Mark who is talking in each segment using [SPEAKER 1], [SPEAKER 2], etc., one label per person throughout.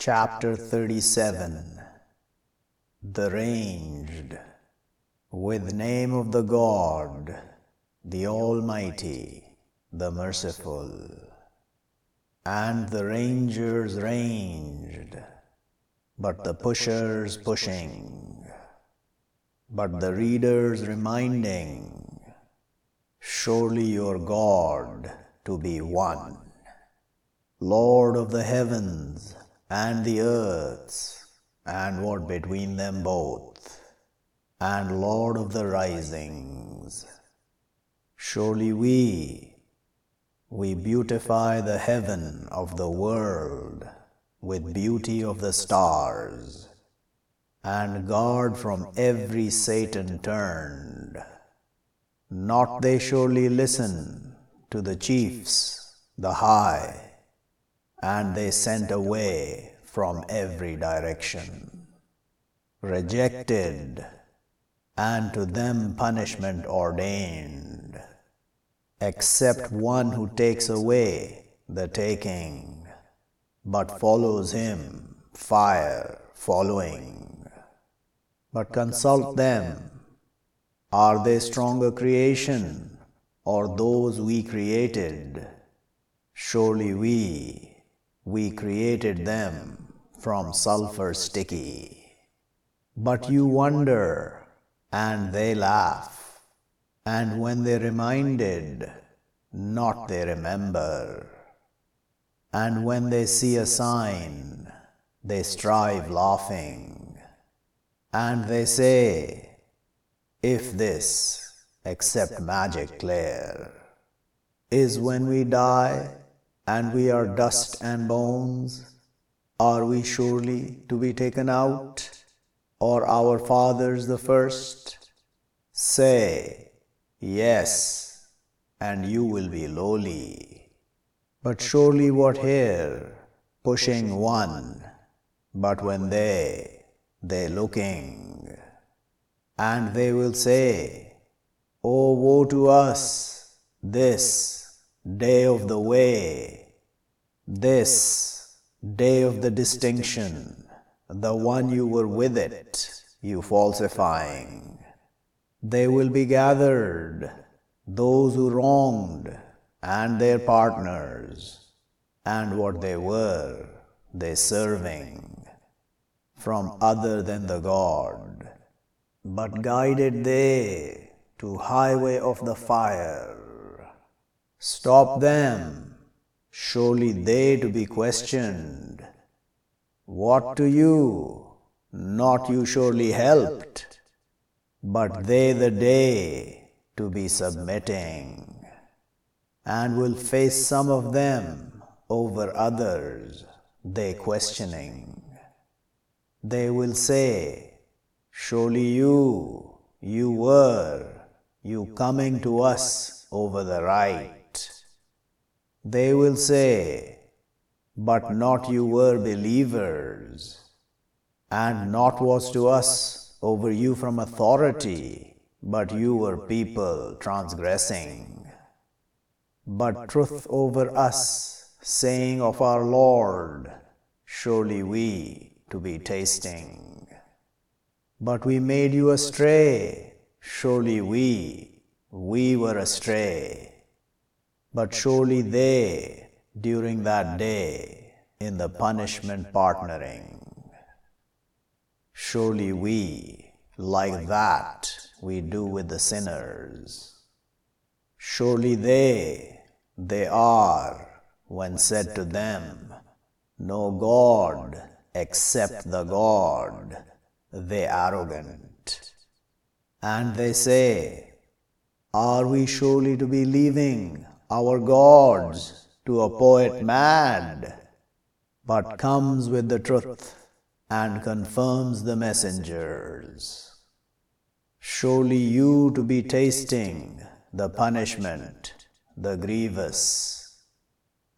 [SPEAKER 1] Chapter 37 The Ranged. With name of the God, the Almighty, the Merciful. And the rangers ranged, but the pushers pushing, but the readers reminding, surely your God to be one, Lord of the heavens and the earths, and what between them both, and Lord of the risings. Surely we, we beautify the heaven of the world with beauty of the stars, and guard from every Satan turned. Not they surely listen to the chiefs, the high, and they sent away from every direction. Rejected, and to them punishment ordained, except one who takes away the taking, but follows him, fire following. But consult them, are they stronger creation, or those we created? Surely we, we created them from sulfur sticky. But you wonder, and they laugh, and when they reminded, not they remember. And when they see a sign, they strive laughing, and they say, If this, except magic clear, is when we die, and we are dust and bones, are we surely to be taken out, or our fathers the first? Say, Yes, and you will be lowly. But surely what here, pushing one, but when they, they looking, and they will say, Oh, woe to us, this, day of the way, this day of the distinction, the one you were with it, you falsifying. They will be gathered, those who wronged, and their partners, and what they were, they serving, from other than the God. But guided they to highway of the fire, Stop them, surely they to be questioned. What to you? Not you surely helped, but they the day to be submitting, and will face some of them over others, they questioning. They will say, Surely you, you were, you coming to us over the right. They will say, But not you were believers, and not was to us over you from authority, but you were people transgressing. But truth over us, saying of our Lord, surely we to be tasting. But we made you astray, surely we, we were astray. But surely they, during that day, in the punishment partnering, surely we, like that, we do with the sinners. Surely they, they are, when said to them, No God except the God, they arrogant. And they say, Are we surely to be leaving our gods to a poet mad, but comes with the truth and confirms the messengers. Surely you to be tasting the punishment, the grievous,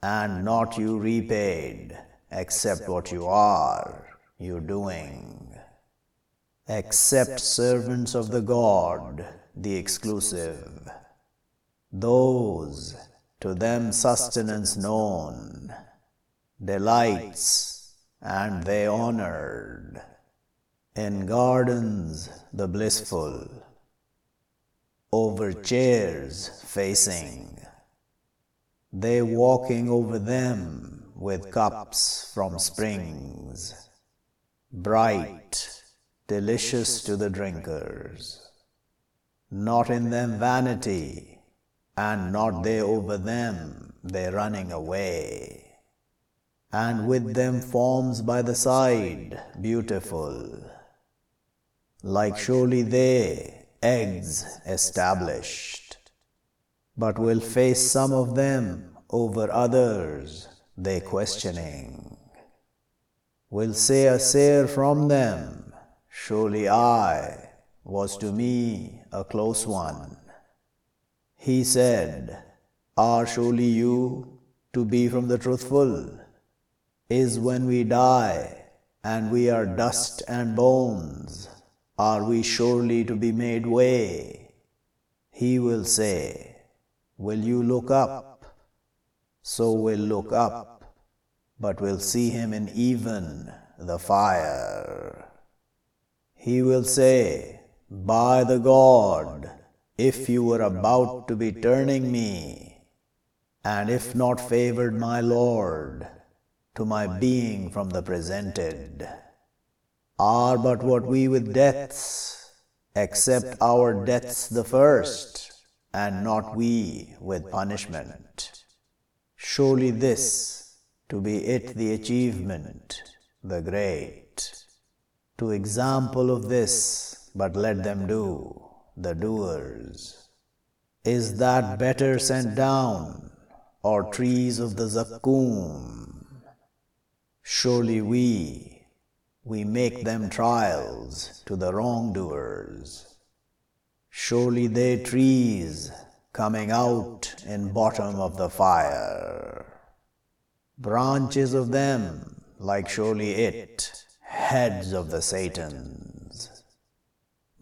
[SPEAKER 1] and not you repaid, except what you are, you doing. Except servants of the God, the exclusive those to them sustenance known, delights and they honored. In gardens the blissful, over chairs facing, they walking over them with cups from springs, bright, delicious to the drinkers. Not in them vanity, and not they over them, they running away and with them forms by the side, beautiful. Like surely they, eggs established, but will face some of them over others, they questioning. Will say a seer from them, surely I was to me a close one. He said, Are surely you to be from the truthful? is when we die and we are dust and bones, are we surely to be made way? He will say, Will you look up? So will look up, but will see him in even the fire. He will say, By the God, if you were about to be turning me, and if not favored my Lord, to my being from the presented, are but what we with deaths, except our deaths the first, and not we with punishment. Surely this, to be it the achievement, the great. To example of this, but let them do, the doers. Is that better sent down, or trees of the Zakkum? Surely we, we make them trials to the wrongdoers. Surely they trees coming out in bottom of the fire. Branches of them, like surely it, heads of the Satans.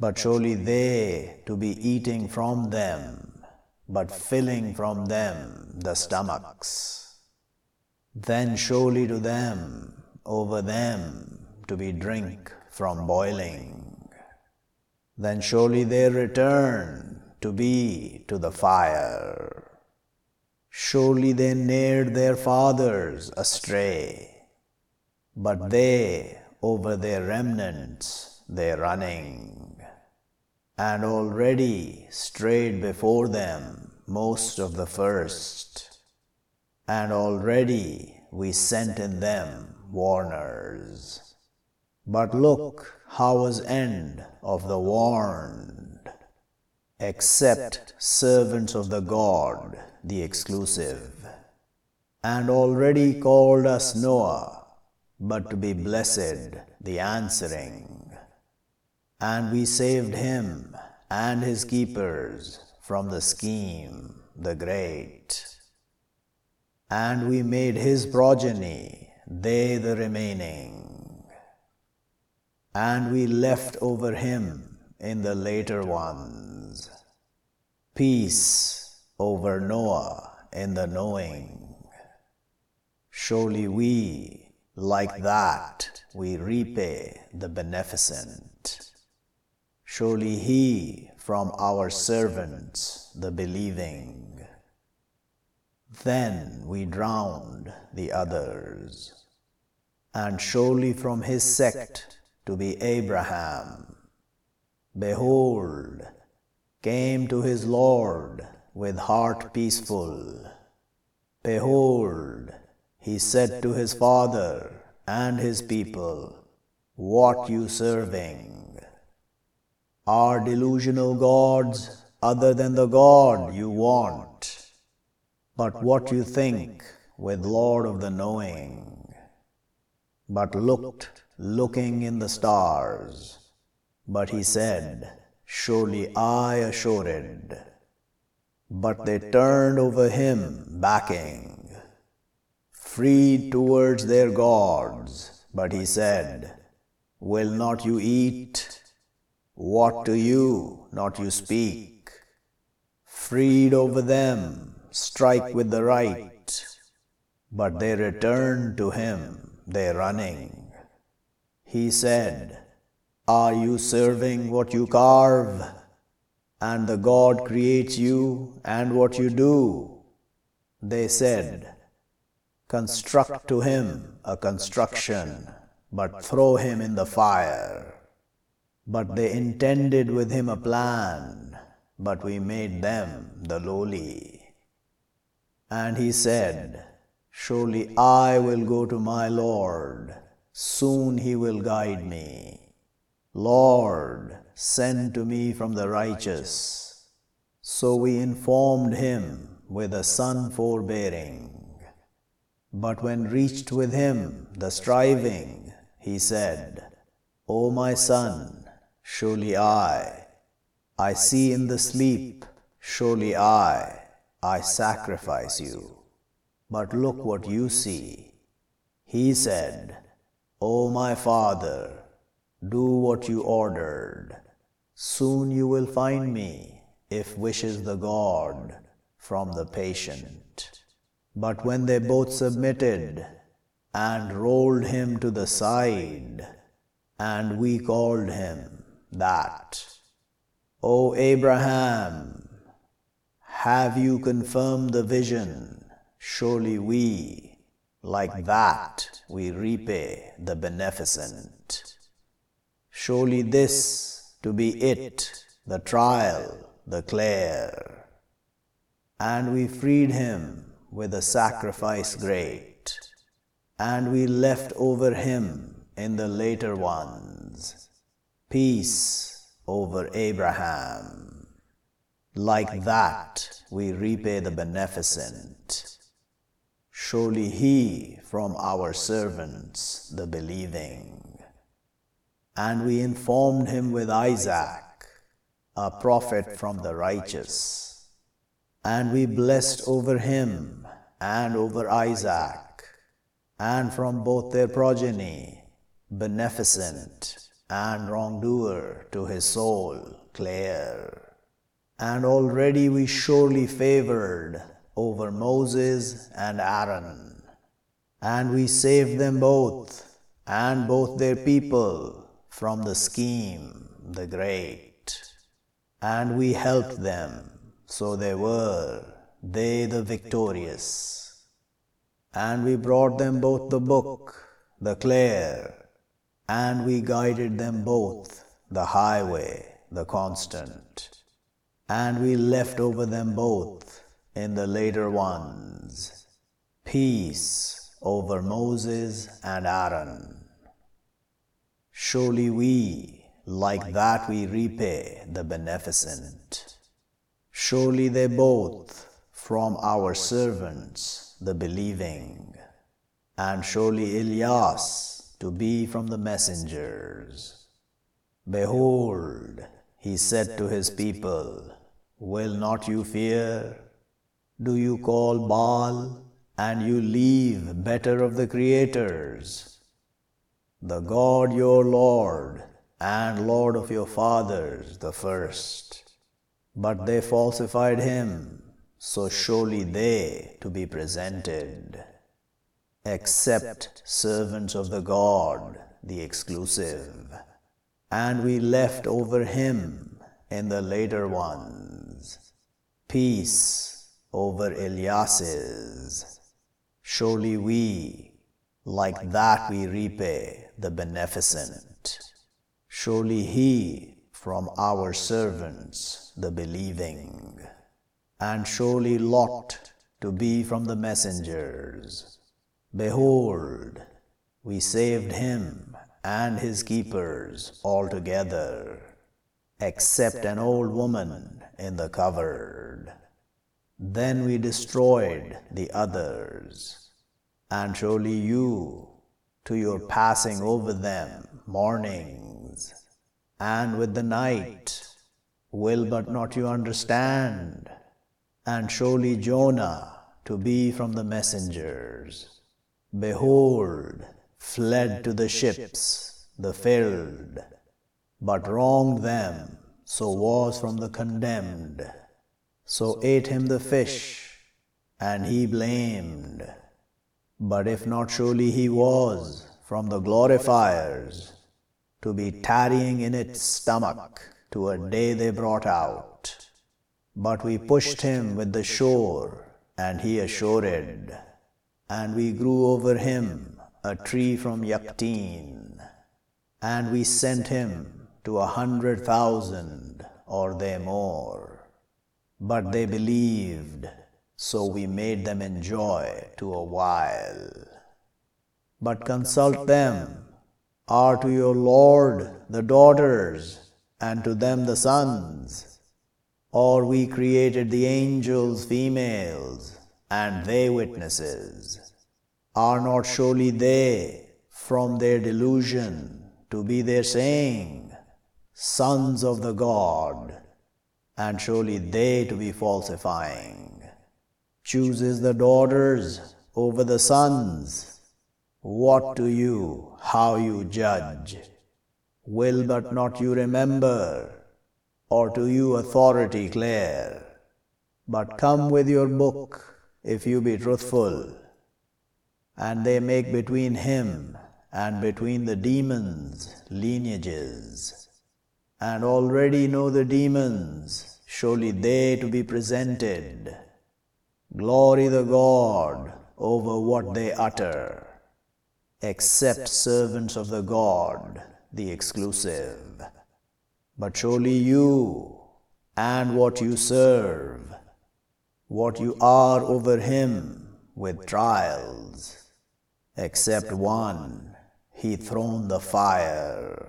[SPEAKER 1] But surely they to be eating from them, but filling from them the stomachs. Then surely to them, over them, to be drink from boiling. Then surely they return to be to the fire. Surely they neared their fathers astray, but they over their remnants they running, and already strayed before them most of the first and already we sent in them warners. But look how was end of the warned, except servants of the God, the exclusive, and already called us Noah, but to be blessed the answering. And we saved him and his keepers from the scheme, the great and we made his progeny, they the remaining. And we left over him in the later ones peace over Noah in the knowing. Surely we, like that, we repay the beneficent. Surely he from our servants, the believing. Then we drowned the others. And surely from his sect to be Abraham, behold, came to his Lord with heart peaceful. Behold, he said to his father and his people, What you serving? Are delusional gods other than the God you want? but what you think with Lord of the knowing, but looked looking in the stars. But he said, Surely I assured. But they turned over him backing, freed towards their gods. But he said, Will not you eat? What do you not you speak? Freed over them strike with the right, but they return to him they running. He said, Are you serving what you carve? And the God creates you and what you do. They said, Construct to him a construction, but throw him in the fire. But they intended with him a plan, but we made them the lowly. And he said, Surely I will go to my Lord, soon he will guide me. Lord, send to me from the righteous. So we informed him with a son forbearing. But when reached with him the striving, he said, O my son, surely I, I see in the sleep, surely I, I sacrifice you. But look what you see. He said, O my father, do what you ordered. Soon you will find me, if wishes the God, from the patient. But when they both submitted and rolled him to the side, and we called him that, O Abraham, have you confirmed the vision? Surely we, like that, we repay the beneficent. Surely this to be it, the trial, the clear. And we freed him with a sacrifice great, and we left over him in the later ones peace over Abraham. Like that we repay the beneficent. Surely he from our servants, the believing. And we informed him with Isaac, a prophet from the righteous and we blessed over him and over Isaac, and from both their progeny, beneficent and wrongdoer to his soul, clear. And already we surely favored over Moses and Aaron, and we saved them both, and both their people, from the scheme, the great, and we helped them so they were, they the victorious. And we brought them both the book, the clear, and we guided them both the highway, the constant. And we left over them both in the later ones peace over Moses and Aaron. Surely we, like that, we repay the beneficent. Surely they both from our servants, the believing, and surely Elias to be from the messengers. Behold, he said to his people, Will not you fear? Do you call Baal, and you leave better of the creators? The God your Lord, and Lord of your fathers, the first but they falsified him, so surely they to be presented. Except servants of the God, the exclusive. And we left over him in the later ones peace over Elias's. Surely we, like that we repay the beneficent. Surely he from our servants, the believing, and surely Lot to be from the messengers. Behold, we saved him and his keepers altogether, except an old woman in the covered. Then we destroyed the others, and surely you, to your passing over them, mornings, and with the night. Will but not you understand? And surely Jonah to be from the messengers. Behold, fled to the ships, the filled, but wronged them, so was from the condemned. So ate him the fish, and he blamed. But if not, surely he was from the glorifiers to be tarrying in its stomach to a day they brought out. But we pushed him with the shore, and he assured, and we grew over him a tree from Yakteen, and we sent him to a hundred thousand or they more. But they believed, so we made them enjoy to a while. But consult them, are to your Lord the daughters, and to them the sons. Or we created the angels females, and they witnesses. Are not surely they, from their delusion, to be their saying, sons of the God, and surely they to be falsifying? Chooses the daughters over the sons. What do you, how you judge? Will but not you remember, or to you authority clear? But come with your book, if you be truthful. And they make between him and between the demons lineages. And already know the demons, surely they to be presented. Glory the God over what they utter, except servants of the God the exclusive. But surely you and what you serve, what you are over him with trials, except one, he thrown the fire,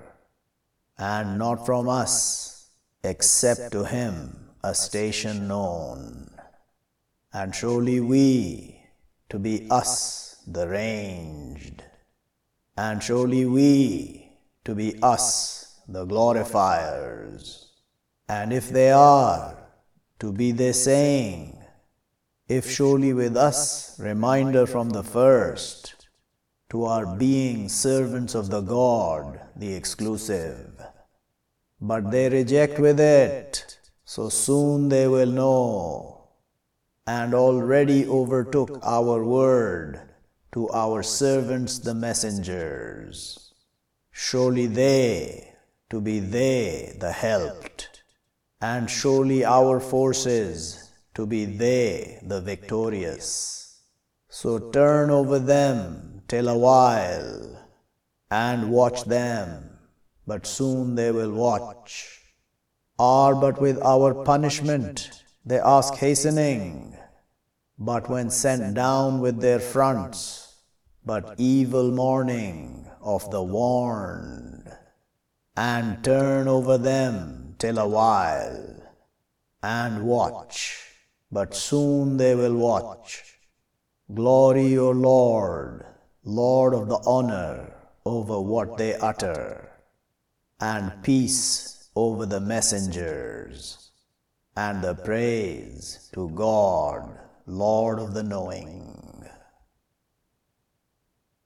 [SPEAKER 1] and not from us, except to him a station known. And surely we, to be us the ranged, and surely we, to be us, the glorifiers. And if they are, to be the saying, if surely with us, reminder from the first, to our being servants of the God, the exclusive. But they reject with it, so soon they will know, and already overtook our word to our servants the messengers. Surely they, to be they the helped, and surely our forces, to be they the victorious. So turn over them till a while, and watch them, but soon they will watch. Are but with our punishment, they ask hastening, but when sent down with their fronts, but evil morning of the warned, and turn over them till a while, and watch, but soon they will watch. Glory, O Lord, Lord of the honor over what they utter, and peace over the messengers, and the praise to God, Lord of the knowing.